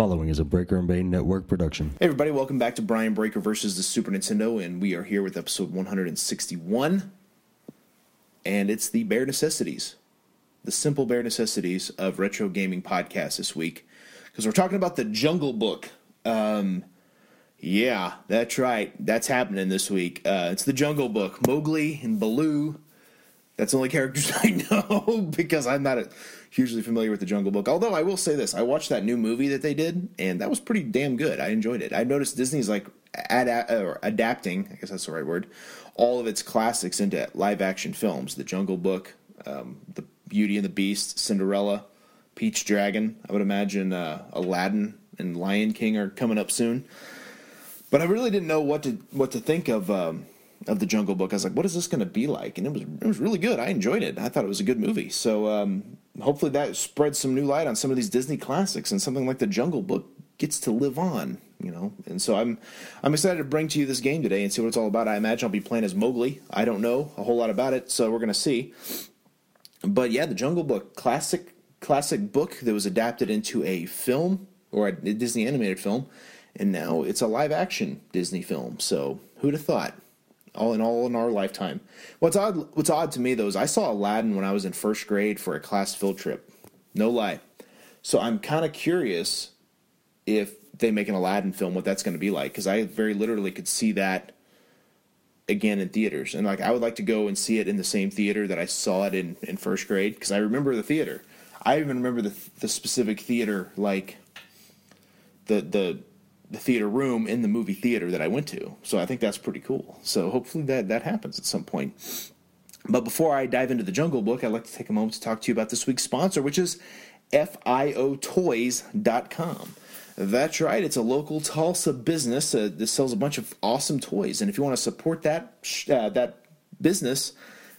following is a Breaker and Bane Network production. Hey everybody, welcome back to Brian Breaker versus the Super Nintendo, and we are here with episode 161. And it's the bare necessities, the simple bare necessities of retro gaming podcast this week. Because we're talking about the Jungle Book. Um, yeah, that's right. That's happening this week. Uh, it's the Jungle Book. Mowgli and Baloo. That's the only characters I know because I'm not a, hugely familiar with the Jungle Book. Although I will say this, I watched that new movie that they did, and that was pretty damn good. I enjoyed it. I noticed Disney's like ad- or adapting, I guess that's the right word, all of its classics into live action films. The Jungle Book, um, The Beauty and the Beast, Cinderella, Pete's Dragon. I would imagine uh, Aladdin and Lion King are coming up soon. But I really didn't know what to what to think of um, of the Jungle Book. I was like, what is this going to be like? And it was it was really good. I enjoyed it. I thought it was a good movie. So um, hopefully that spreads some new light on some of these Disney classics and something like the Jungle Book gets to live on. You know, and so I'm I'm excited to bring to you this game today and see what it's all about. I imagine I'll be playing as Mowgli. I don't know a whole lot about it, so we're gonna see. But yeah, the Jungle Book, classic classic book that was adapted into a film or a Disney animated film, and now it's a live action Disney film. So who'd have thought? All in all, in our lifetime. What's odd? What's odd to me though is I saw Aladdin when I was in first grade for a class field trip. No lie. So I'm kind of curious if they make an Aladdin film, what that's going to be like, because I very literally could see that again in theaters, and like I would like to go and see it in the same theater that I saw it in in first grade, because I remember the theater. I even remember the the specific theater, like the the the theater room in the movie theater that I went to. So I think that's pretty cool. So hopefully that that happens at some point. But before I dive into the Jungle Book, I'd like to take a moment to talk to you about this week's sponsor, which is FIOToys.com. That's right, it's a local Tulsa business uh, that sells a bunch of awesome toys. And if you want to support that uh, that business,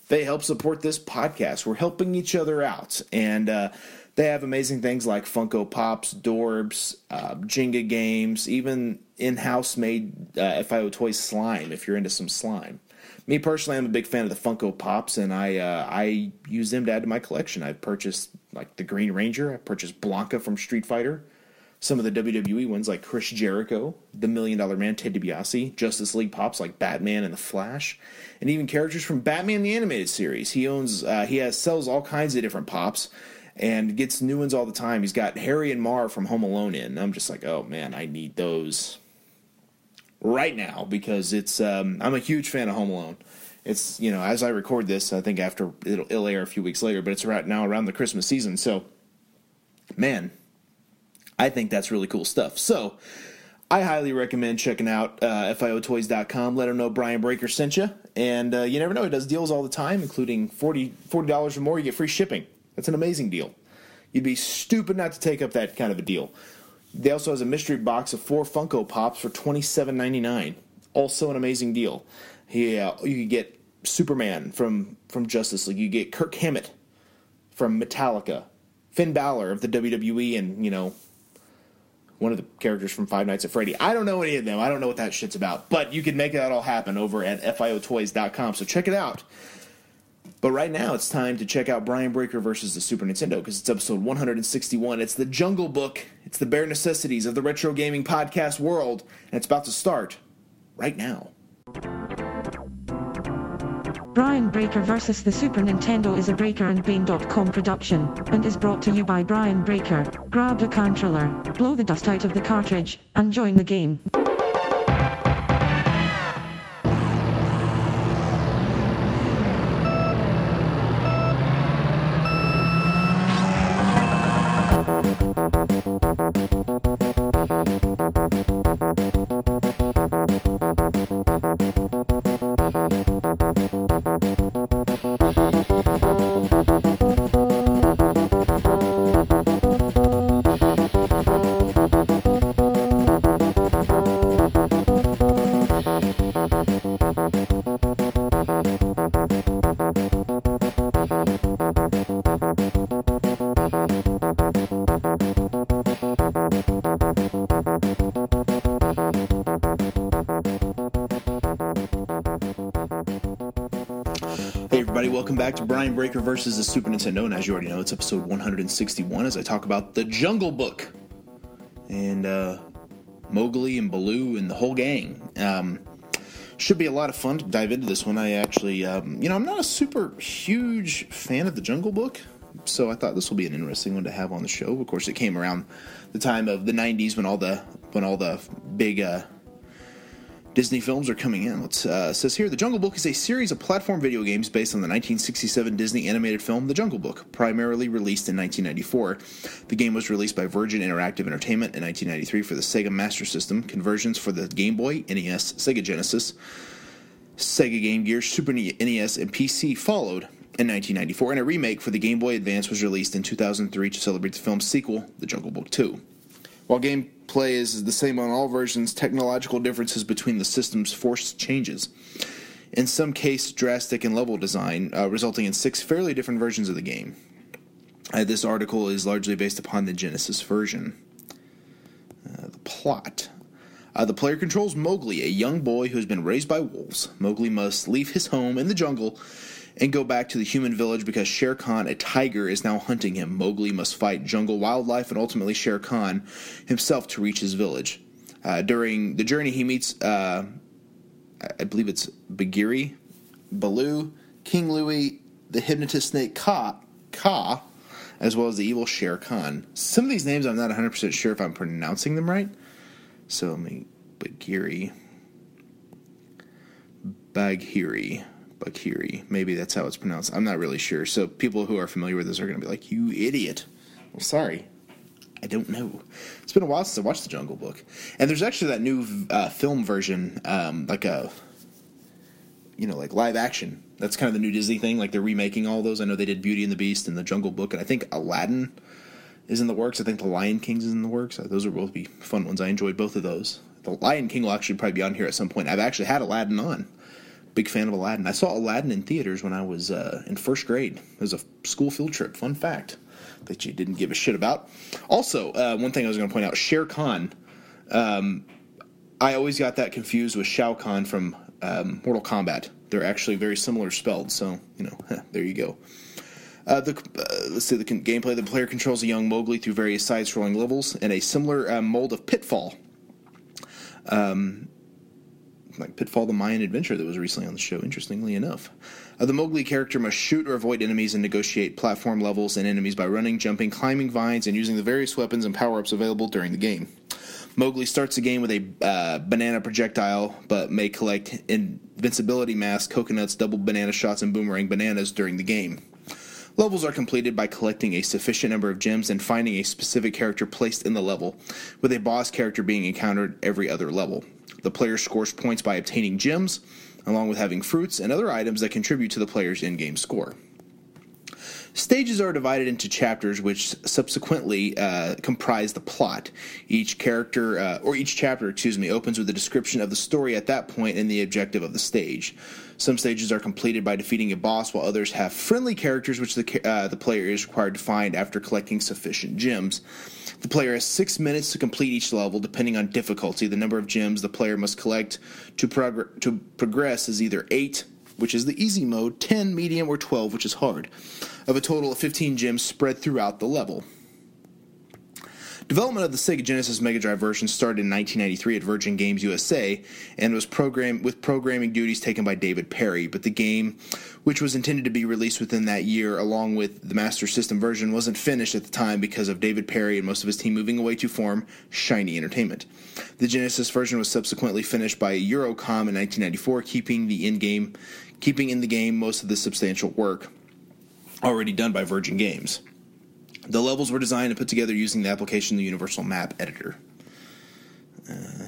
they help support this podcast. We're helping each other out. And uh, they have amazing things like Funko Pops, Dorbz, uh, Jenga games, even in house made uh, FIO Toys slime if you're into some slime. Me personally, I'm a big fan of the Funko Pops, and I uh, I use them to add to my collection. I've purchased like the Green Ranger, I purchased Blanka from Street Fighter, some of the WWE ones like Chris Jericho, the Million Dollar Man, Ted DiBiase, Justice League Pops like Batman and the Flash, and even characters from Batman the Animated Series. He owns uh, he has sells all kinds of different pops and gets new ones all the time. He's got Harry and Marv from Home Alone in. I'm just like, oh man, I need those right now because it's. Um, I'm a huge fan of Home Alone. It's you know as I record this, I think after it'll, it'll air a few weeks later, but it's right now around the Christmas season. So, man, I think that's really cool stuff. So. I highly recommend checking out uh, FIOToys.com. Let them know Brian Breaker sent you. And uh, you never know, he does deals all the time, including $40, $40 or more. You get free shipping. That's an amazing deal. You'd be stupid not to take up that kind of a deal. They also has a mystery box of four Funko Pops for twenty seven ninety nine. Also an amazing deal. Yeah, uh, you get Superman from from Justice League. You get Kirk Hammett from Metallica, Finn Balor of the WWE, and you know one of the characters from Five Nights at Freddy. I don't know any of them. I don't know what that shit's about. But you can make that all happen over at FIOToys.com. So check it out. But right now, it's time to check out Brian Breaker versus the Super Nintendo because it's episode 161. It's the Jungle Book. It's the bare necessities of the retro gaming podcast world, and it's about to start right now. Brian Breaker versus the Super Nintendo is a BreakerandBane.com production, and is brought to you by Brian Breaker. Grab a controller, blow the dust out of the cartridge, and join the game. Welcome back to Brian Breaker versus the Super Nintendo. And as you already know, it's episode 161 as I talk about the Jungle Book. and uh, Mowgli and Baloo and the whole gang. Um, should be a lot of fun to dive into this one. I actually, um, you know, I'm not a super huge fan of the Jungle Book, so I thought this will be an interesting one to have on the show. Of course, it came around the time of the '90s when all the when all the big uh, Disney films are coming in. It uh, says here The Jungle Book is a series of platform video games based on the 1967 Disney animated film The Jungle Book, primarily released in 1994. The game was released by Virgin Interactive Entertainment in 1993 for the Sega Master System. Conversions for the Game Boy, NES, Sega Genesis, Sega Game Gear, Super NES, and PC followed in 1994, and a remake for the Game Boy Advance was released in 2003 to celebrate the film's sequel, The Jungle Book 2. While gameplay is the same on all versions, technological differences between the systems force changes. In some case, drastic in level design, uh, resulting in six fairly different versions of the game. Uh, this article is largely based upon the Genesis version. Uh, the plot. Uh, the player controls Mowgli, a young boy who has been raised by wolves. Mowgli must leave his home in the jungle and go back to the human village because Shere Khan, a tiger, is now hunting him. Mowgli must fight jungle wildlife and ultimately Shere Khan himself to reach his village. Uh, during the journey, he meets, uh, I believe it's Bagheera, Baloo, King Louie, the hypnotist snake Kaa, Kaa, as well as the evil Shere Khan. Some of these names I'm not 100% sure if I'm pronouncing them right. So let me, Bagheera. Bakiri. Maybe that's how it's pronounced. I'm not really sure. So people who are familiar with this are going to be like, "You idiot." Well, sorry. I don't know. It's been a while since I watched The Jungle Book, and there's actually that new uh, film version, um, like a, you know, like live action. That's kind of the new Disney thing. Like they're remaking all those. I know they did Beauty and the Beast and The Jungle Book, and I think Aladdin is in the works. I think The Lion King's is in the works. Those will both be fun ones. I enjoyed both of those. The Lion King will actually probably be on here at some point. I've actually had Aladdin on big fan of Aladdin. I saw Aladdin in theaters when I was uh, in first grade. It was a school field trip. Fun fact that you didn't give a shit about. Also, uh, one thing I was going to point out: Shere Khan. Um, I always got that confused with Shao Kahn from um, Mortal Kombat. They're actually very similar spelled, so you know, there you go. Uh, the, uh, let's see the gameplay. The player controls a young Mowgli through various side-scrolling levels in a similar uh, mold of Pitfall. Um, like Pitfall the Mayan Adventure that was recently on the show, interestingly enough. Uh, the Mowgli character must shoot or avoid enemies and negotiate platform levels and enemies by running, jumping, climbing vines, and using the various weapons and power ups available during the game. Mowgli starts the game with a uh, banana projectile, but may collect invincibility masks, coconuts, double banana shots, and boomerang bananas during the game. Levels are completed by collecting a sufficient number of gems and finding a specific character placed in the level, with a boss character being encountered every other level. The player scores points by obtaining gems, along with having fruits and other items that contribute to the player's in game score. Stages are divided into chapters, which subsequently uh, comprise the plot. Each character, uh, or each chapter, excuse me, opens with a description of the story at that point and the objective of the stage. Some stages are completed by defeating a boss, while others have friendly characters, which the uh, the player is required to find after collecting sufficient gems. The player has six minutes to complete each level, depending on difficulty. The number of gems the player must collect to, prog- to progress is either 8, which is the easy mode, 10, medium, or 12, which is hard, of a total of 15 gems spread throughout the level. Development of the Sega Genesis Mega Drive version started in 1993 at Virgin Games USA and was programmed with programming duties taken by David Perry. But the game, which was intended to be released within that year, along with the Master System version, wasn't finished at the time because of David Perry and most of his team moving away to form Shiny Entertainment. The Genesis version was subsequently finished by Eurocom in 1994, keeping the in-game, keeping in the game most of the substantial work already done by Virgin Games. The levels were designed and put together using the application the Universal Map Editor. Uh,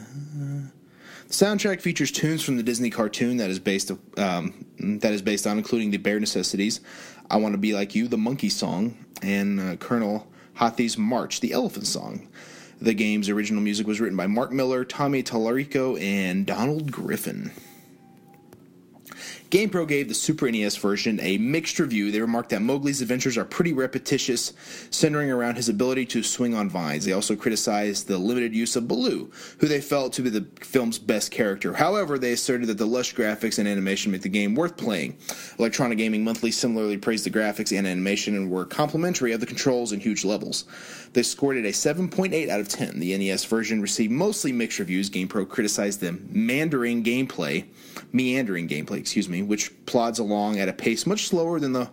the soundtrack features tunes from the Disney cartoon that is based um, that is based on, including the Bare Necessities, "I Want to Be Like You," the Monkey Song, and uh, Colonel Hathi's March, the Elephant Song. The game's original music was written by Mark Miller, Tommy Tallarico, and Donald Griffin. GamePro gave the Super NES version a mixed review. They remarked that Mowgli's adventures are pretty repetitious, centering around his ability to swing on vines. They also criticized the limited use of Baloo, who they felt to be the film's best character. However, they asserted that the lush graphics and animation make the game worth playing. Electronic Gaming Monthly similarly praised the graphics and animation and were complimentary of the controls and huge levels. They scored it a 7.8 out of 10. The NES version received mostly mixed reviews. GamePro criticized the meandering gameplay, meandering gameplay, excuse me, which plods along at a pace much slower than the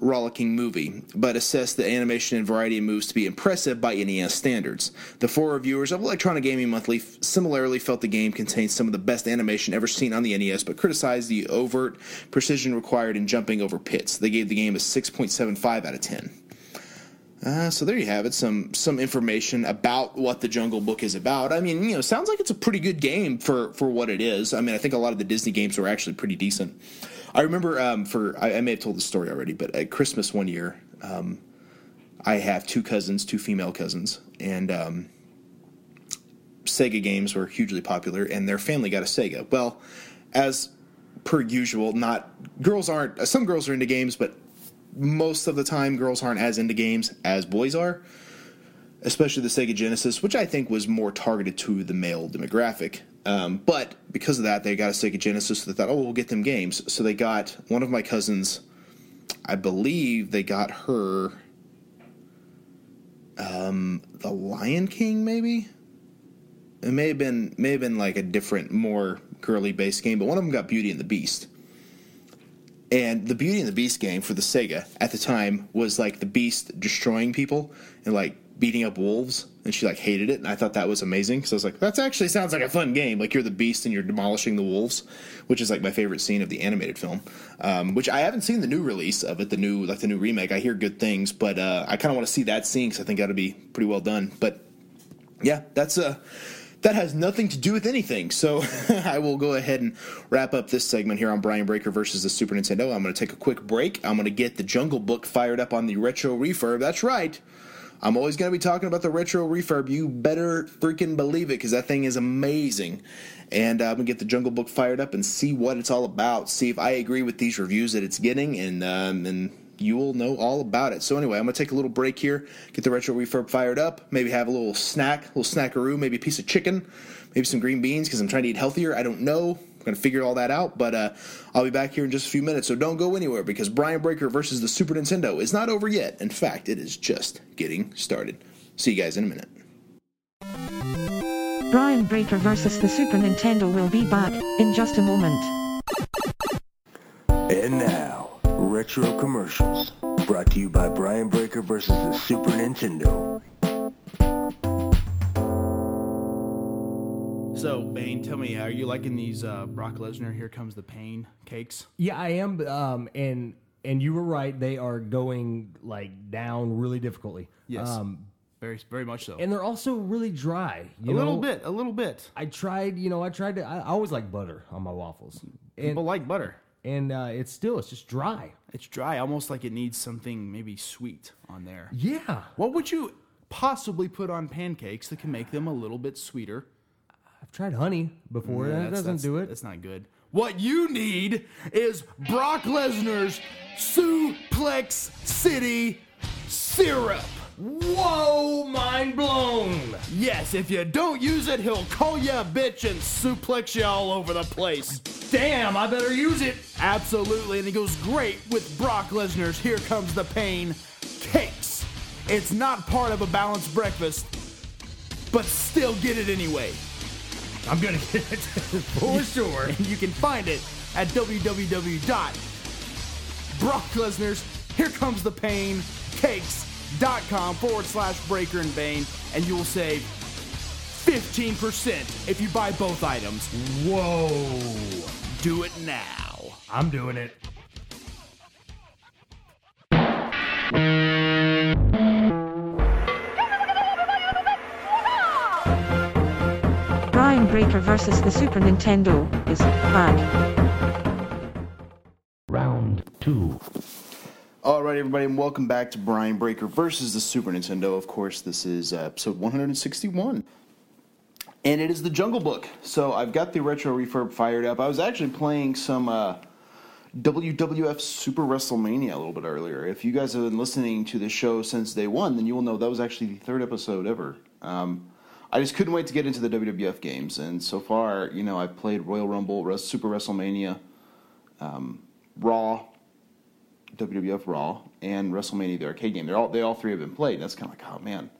rollicking movie, but assessed the animation and variety of moves to be impressive by NES standards. The four reviewers of Electronic Gaming Monthly similarly felt the game contained some of the best animation ever seen on the NES, but criticized the overt precision required in jumping over pits. They gave the game a 6.75 out of 10. Uh, so there you have it. Some some information about what the Jungle Book is about. I mean, you know, sounds like it's a pretty good game for for what it is. I mean, I think a lot of the Disney games were actually pretty decent. I remember um, for I, I, may have told the story already, but at Christmas one year, um, I have two cousins, two female cousins, and um, Sega games were hugely popular, and their family got a Sega. Well, as per usual, not girls aren't. Some girls are into games, but most of the time girls aren't as into games as boys are, especially the Sega Genesis, which I think was more targeted to the male demographic. Um, but because of that, they got a Sega Genesis. So they thought, oh, we'll get them games. So they got one of my cousins. I believe they got her um, the Lion King, maybe. It may have been may have been like a different, more girly based game, but one of them got Beauty and the Beast. And the Beauty and the Beast game for the Sega at the time was like the Beast destroying people and like beating up wolves. And she like hated it, and I thought that was amazing. So I was like, "That actually sounds like a fun game. Like you're the Beast and you're demolishing the wolves," which is like my favorite scene of the animated film. Um, which I haven't seen the new release of it, the new like the new remake. I hear good things, but uh, I kind of want to see that scene because I think that'll be pretty well done. But yeah, that's a. That has nothing to do with anything. So I will go ahead and wrap up this segment here on Brian Breaker versus the Super Nintendo. I'm going to take a quick break. I'm going to get the Jungle Book fired up on the retro refurb. That's right. I'm always going to be talking about the retro refurb. You better freaking believe it because that thing is amazing. And uh, I'm going to get the Jungle Book fired up and see what it's all about. See if I agree with these reviews that it's getting. And, um, and you will know all about it. So anyway, I'm gonna take a little break here, get the retro refurb fired up, maybe have a little snack, a little snackaroo, maybe a piece of chicken, maybe some green beans because I'm trying to eat healthier. I don't know. I'm gonna figure all that out, but uh, I'll be back here in just a few minutes. So don't go anywhere because Brian Breaker versus the Super Nintendo is not over yet. In fact, it is just getting started. See you guys in a minute. Brian Breaker versus the Super Nintendo will be back in just a moment. And now Retro Commercials, brought to you by Brian Breaker versus the Super Nintendo. So, Bane, tell me, are you liking these uh, Brock Lesnar "Here Comes the Pain" cakes? Yeah, I am. Um, and and you were right; they are going like down really difficultly. Yes, um, very very much so. And they're also really dry. a know? little bit, a little bit. I tried. You know, I tried to. I, I always like butter on my waffles. People and, like butter and uh, it's still it's just dry. It's dry, almost like it needs something maybe sweet on there. Yeah. What would you possibly put on pancakes that can make them a little bit sweeter? I've tried honey before. Yeah, that doesn't do it. That's not good. What you need is Brock Lesnar's Suplex City syrup. Whoa, mind blown. Yes, if you don't use it, he'll call you a bitch and suplex you all over the place. Damn, I better use it. Absolutely, and it goes great with Brock Lesnar's Here Comes the Pain cakes. It's not part of a balanced breakfast, but still get it anyway. I'm gonna get it for sure. And you can find it at www.brocklesnar's Here Comes the Pain Cakes com forward slash breaker and bane, and you will save 15% if you buy both items. Whoa. Do it now. I'm doing it. Brian Breaker versus the Super Nintendo is back. Round two. All right, everybody, and welcome back to Brian Breaker versus the Super Nintendo. Of course, this is uh, episode 161, and it is the Jungle Book. So I've got the retro refurb fired up. I was actually playing some uh, WWF Super WrestleMania a little bit earlier. If you guys have been listening to the show since day one, then you will know that was actually the third episode ever. Um, I just couldn't wait to get into the WWF games, and so far, you know, I've played Royal Rumble, Super WrestleMania, um, Raw, WWF Raw, and WrestleMania the arcade game. They're all they all three have been played. That's kind of like, oh man,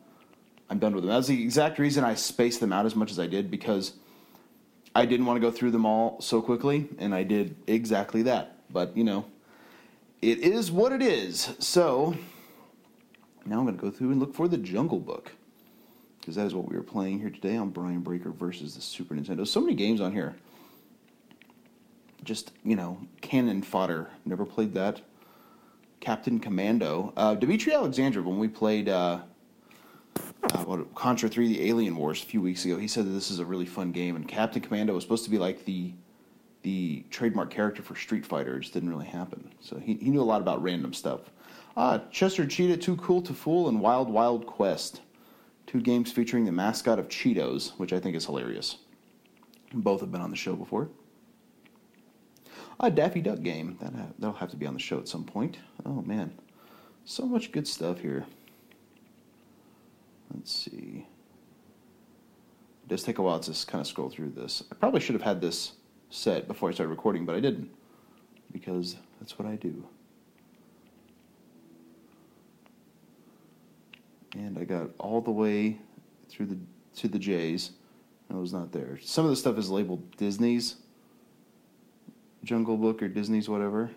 I'm done with them. That's the exact reason I spaced them out as much as I did because I didn't want to go through them all so quickly, and I did exactly that. But, you know, it is what it is. So, now I'm going to go through and look for the Jungle Book. Because that is what we were playing here today on Brian Breaker versus the Super Nintendo. So many games on here. Just, you know, cannon fodder. Never played that. Captain Commando. Uh, Dimitri Alexander, when we played uh, uh, what, Contra 3 The Alien Wars a few weeks ago, he said that this is a really fun game. And Captain Commando was supposed to be like the the trademark character for Street Fighter. Just didn't really happen. So he, he knew a lot about random stuff. Ah, Chester Cheetah, Too Cool to Fool, and Wild Wild Quest. Two games featuring the mascot of Cheetos, which I think is hilarious. Both have been on the show before. A Daffy Duck game. That, that'll have to be on the show at some point. Oh, man. So much good stuff here. Let's see. It does take a while to just kind of scroll through this. I probably should have had this set before I started recording, but I didn't because that's what I do. And I got all the way through the to the J's. It was not there. Some of the stuff is labeled Disney's Jungle Book or Disney's whatever.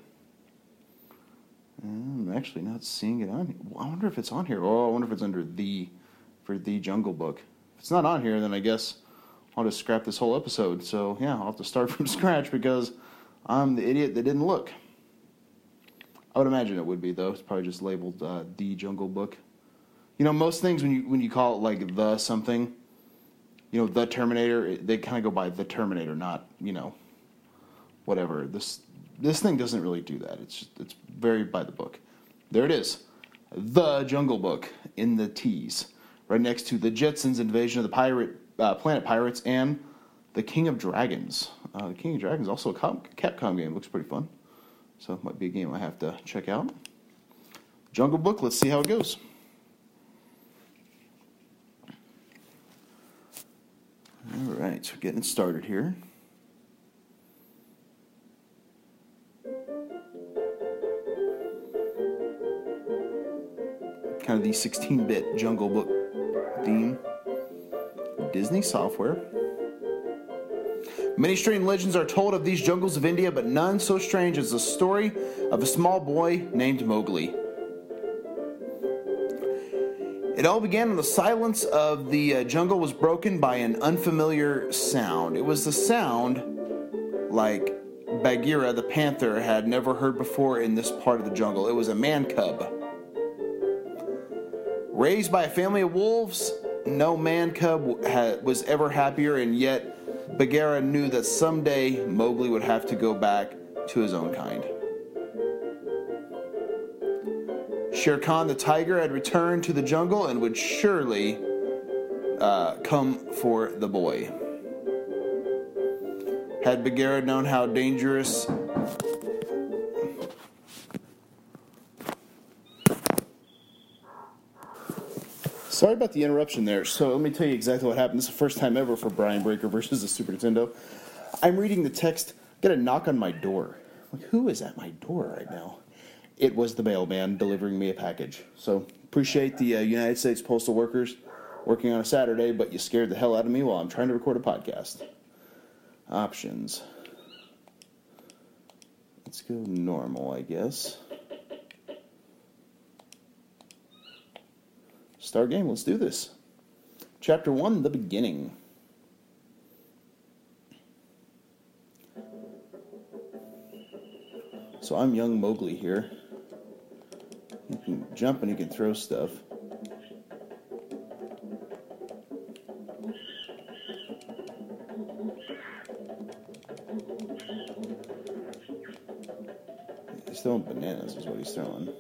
I'm actually not seeing it on. Here. I wonder if it's on here. Oh, I wonder if it's under the for the Jungle Book. If it's not on here, then I guess I'll just scrap this whole episode. So yeah, I'll have to start from scratch because I'm the idiot that didn't look. I would imagine it would be though. It's probably just labeled uh, the Jungle Book. You know, most things when you when you call it like the something, you know, the Terminator, they kind of go by the Terminator, not you know, whatever. This this thing doesn't really do that. It's just, it's very by the book. There it is, the Jungle Book in the T's, right next to the Jetsons Invasion of the Pirate uh, Planet Pirates and the King of Dragons. Uh, the King of Dragons also a Capcom game. Looks pretty fun. So it might be a game I have to check out. Jungle Book. Let's see how it goes. All right, so getting started here. Kind of the 16 bit Jungle Book theme. Disney software. Many strange legends are told of these jungles of India, but none so strange as the story of a small boy named Mowgli. It all began when the silence of the uh, jungle was broken by an unfamiliar sound. It was the sound like Bagheera the panther had never heard before in this part of the jungle. It was a man cub. Raised by a family of wolves, no man cub was ever happier, and yet Bagheera knew that someday Mowgli would have to go back to his own kind. Shere Khan the tiger had returned to the jungle and would surely uh, come for the boy. Had Bagheera known how dangerous Sorry about the interruption there. So let me tell you exactly what happened. This is the first time ever for Brian Breaker versus the Super Nintendo. I'm reading the text, get a knock on my door. Like, who is at my door right now? It was the mailman delivering me a package. So appreciate the uh, United States Postal Workers working on a Saturday, but you scared the hell out of me while I'm trying to record a podcast. Options. Let's go normal, I guess. Start game. Let's do this. Chapter 1 The Beginning. So I'm young Mowgli here. He can jump and he can throw stuff. He's throwing bananas, is what he's throwing.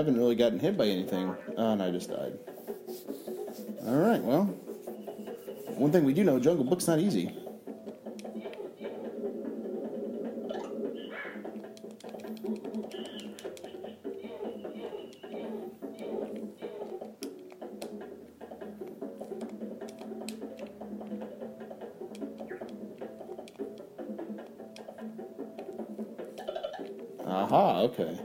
Haven't really gotten hit by anything. Oh, and I just died. All right, well, one thing we do know, Jungle Book's not easy. Aha, okay.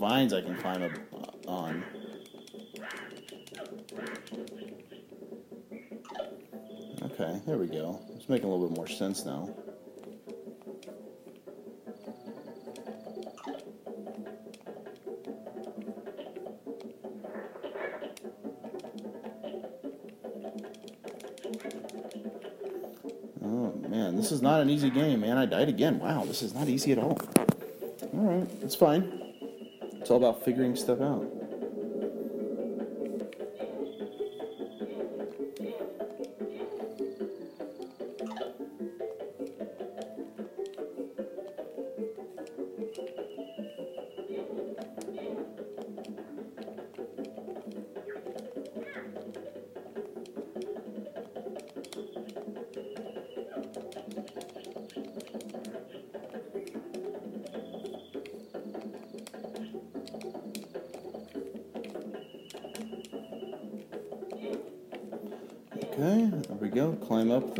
Vines I can climb up on. Okay, there we go. It's making a little bit more sense now. Oh man, this is not an easy game, man. I died again. Wow, this is not easy at all. Alright, it's fine. It's all about figuring stuff out.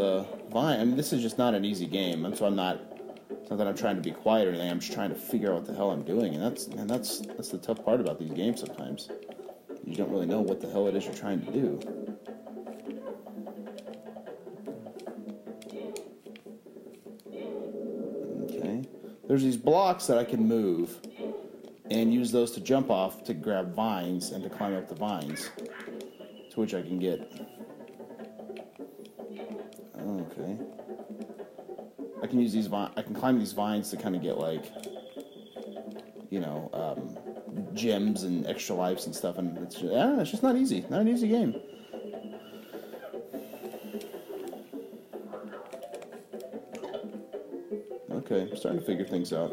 The vine. I mean, this is just not an easy game, and so I'm not. It's not that I'm trying to be quiet or anything. I'm just trying to figure out what the hell I'm doing, and that's and that's that's the tough part about these games. Sometimes you don't really know what the hell it is you're trying to do. Okay, there's these blocks that I can move and use those to jump off to grab vines and to climb up the vines, to which I can get can use these vi- I can climb these vines to kind of get like, you know, um, gems and extra lives and stuff, and it's just, yeah, it's just not easy. Not an easy game. Okay, I'm starting to figure things out.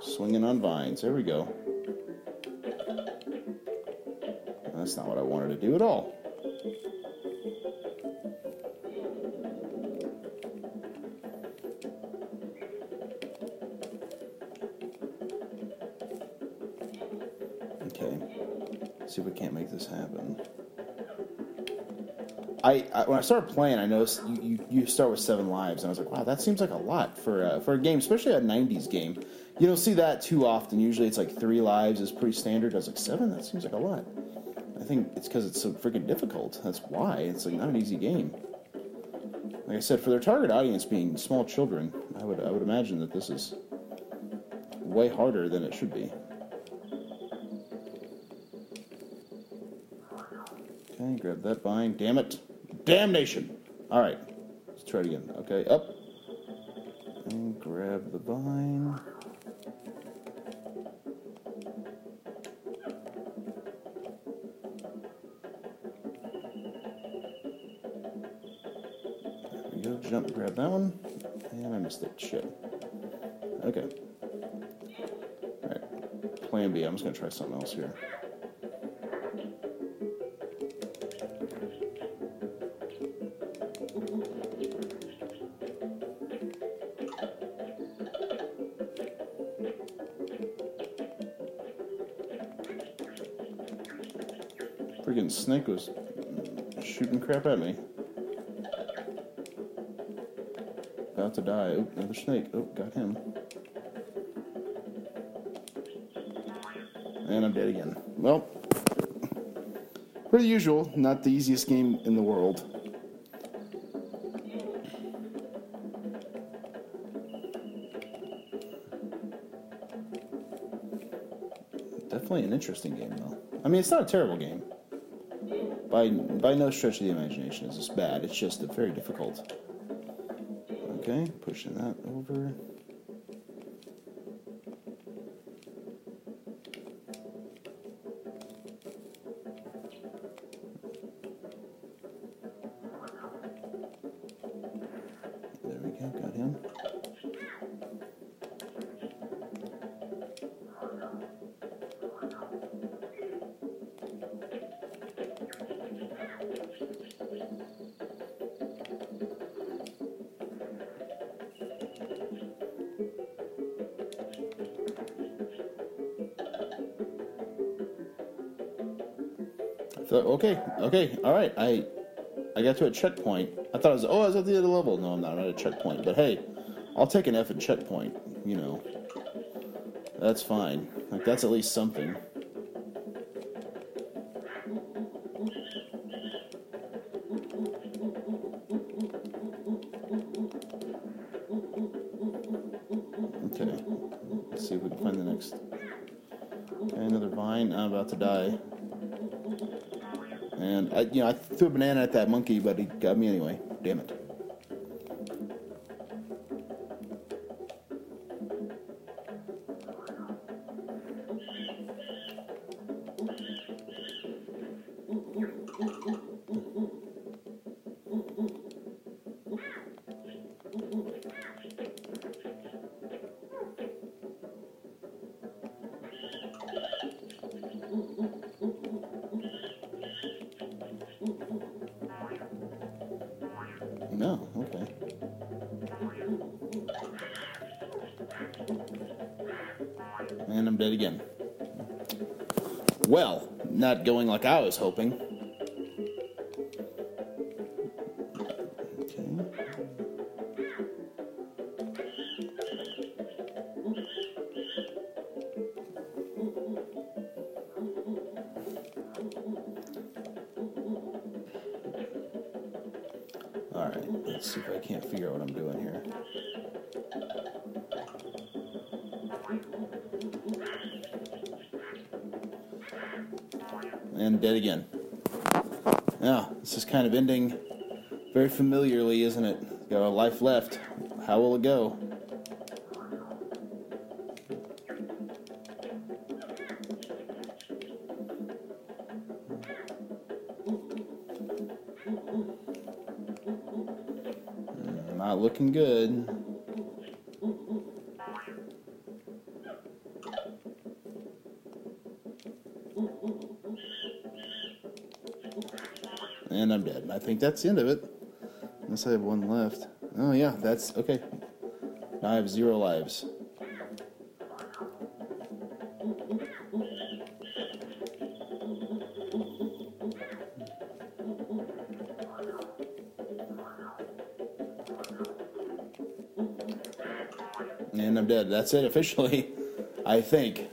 Swinging on vines. There we go. That's not what I wanted to do at all. See if we can't make this happen. I, I when I started playing, I noticed you, you, you start with seven lives, and I was like, wow, that seems like a lot for uh, for a game, especially a '90s game. You don't see that too often. Usually, it's like three lives is pretty standard. I was like, seven? That seems like a lot. I think it's because it's so freaking difficult. That's why it's like not an easy game. Like I said, for their target audience being small children, I would I would imagine that this is way harder than it should be. Grab that vine. Damn it. Damnation. All right. Let's try it again. Okay, up. And grab the vine. There we go. Jump, grab that one. And I missed it. Shit. Okay. All right. Plan B. I'm just to try something else here. Snake was shooting crap at me. About to die. Oh, another snake. Oh, got him. And I'm dead again. Well, the usual, not the easiest game in the world. Definitely an interesting game, though. I mean, it's not a terrible game. By by no stretch of the imagination is this bad. It's just very difficult. Okay, pushing that over. Okay, okay, all right. I I got to a checkpoint. I thought I was oh I was at the other level. No, I'm not. I'm at a checkpoint. But hey, I'll take an F and checkpoint. You know, that's fine. Like that's at least something. Okay, let's see if we can find the next. Okay, another vine. I'm about to die. And I, you know, I threw a banana at that monkey, but he got me anyway. Damn it. I was hoping. Kind of ending very familiarly, isn't it? Got a life left. How will it go? Mm, not looking good. And I'm dead. I think that's the end of it. Unless I have one left. Oh, yeah, that's okay. Now I have zero lives. And I'm dead. That's it officially, I think.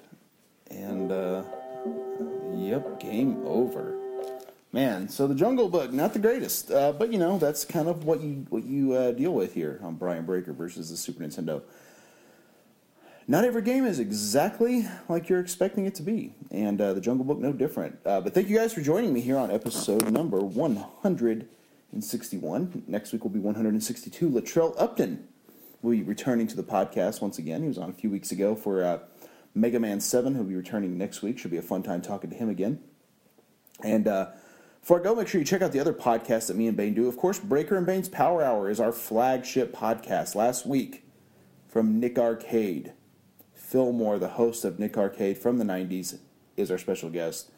So the Jungle Book, not the greatest, uh, but you know that's kind of what you what you uh, deal with here on Brian Breaker versus the Super Nintendo. Not every game is exactly like you're expecting it to be, and uh, the Jungle Book no different. Uh, but thank you guys for joining me here on episode number 161. Next week will be 162. Latrell Upton will be returning to the podcast once again. He was on a few weeks ago for uh, Mega Man 7. He'll be returning next week. Should be a fun time talking to him again. And uh, before I go, make sure you check out the other podcasts that me and Bane do. Of course, Breaker and Bane's Power Hour is our flagship podcast. Last week, from Nick Arcade, Phil Moore, the host of Nick Arcade from the 90s, is our special guest.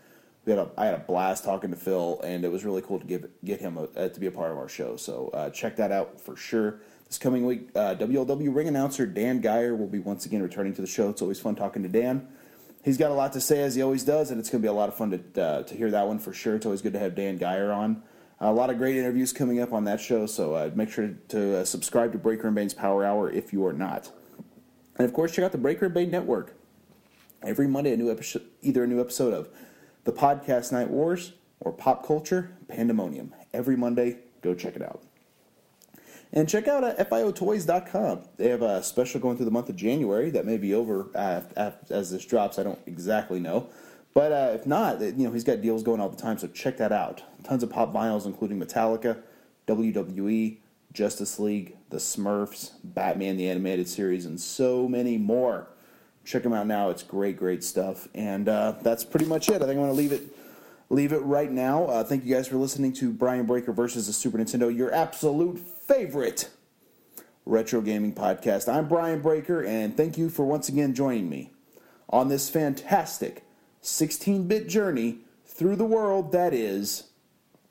We had a, I had a blast talking to Phil, and it was really cool to give, get him a, uh, to be a part of our show. So uh, check that out for sure. This coming week, uh, WLW ring announcer Dan Geyer will be once again returning to the show. It's always fun talking to Dan he's got a lot to say as he always does, and it's going to be a lot of fun to uh, to hear that one for sure. It's always good to have Dan Geyer on. a lot of great interviews coming up on that show, so uh, make sure to uh, subscribe to Breaker and Bane's Power Hour if you are not. And of course, check out the Breaker and Bane Network. Every Monday, a new episode, either a new episode of the podcast Night Wars or Pop Culture Pandemonium. Every Monday, go check it out. And check out uh, FIOtoys.com. They have a special going through the month of January that may be over uh, as this drops. I don't exactly know. But uh, if not, you know, he's got deals going all the time, so check that out. Tons of pop vinyls, including Metallica, WWE, Justice League, The Smurfs, Batman the Animated Series, and so many more. Check them out now. It's great, great stuff. And uh, that's pretty much it. I think I'm going to leave it leave it right now. Uh, thank you guys for listening to Brian Breaker versus the Super Nintendo, your absolute favorite retro gaming podcast. I'm Brian Breaker, and thank you for once again joining me on this fantastic 16 bit journey through the world that is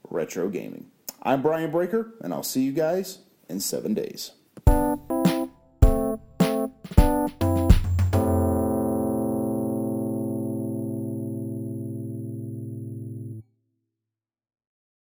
retro gaming. I'm Brian Breaker, and I'll see you guys in seven days.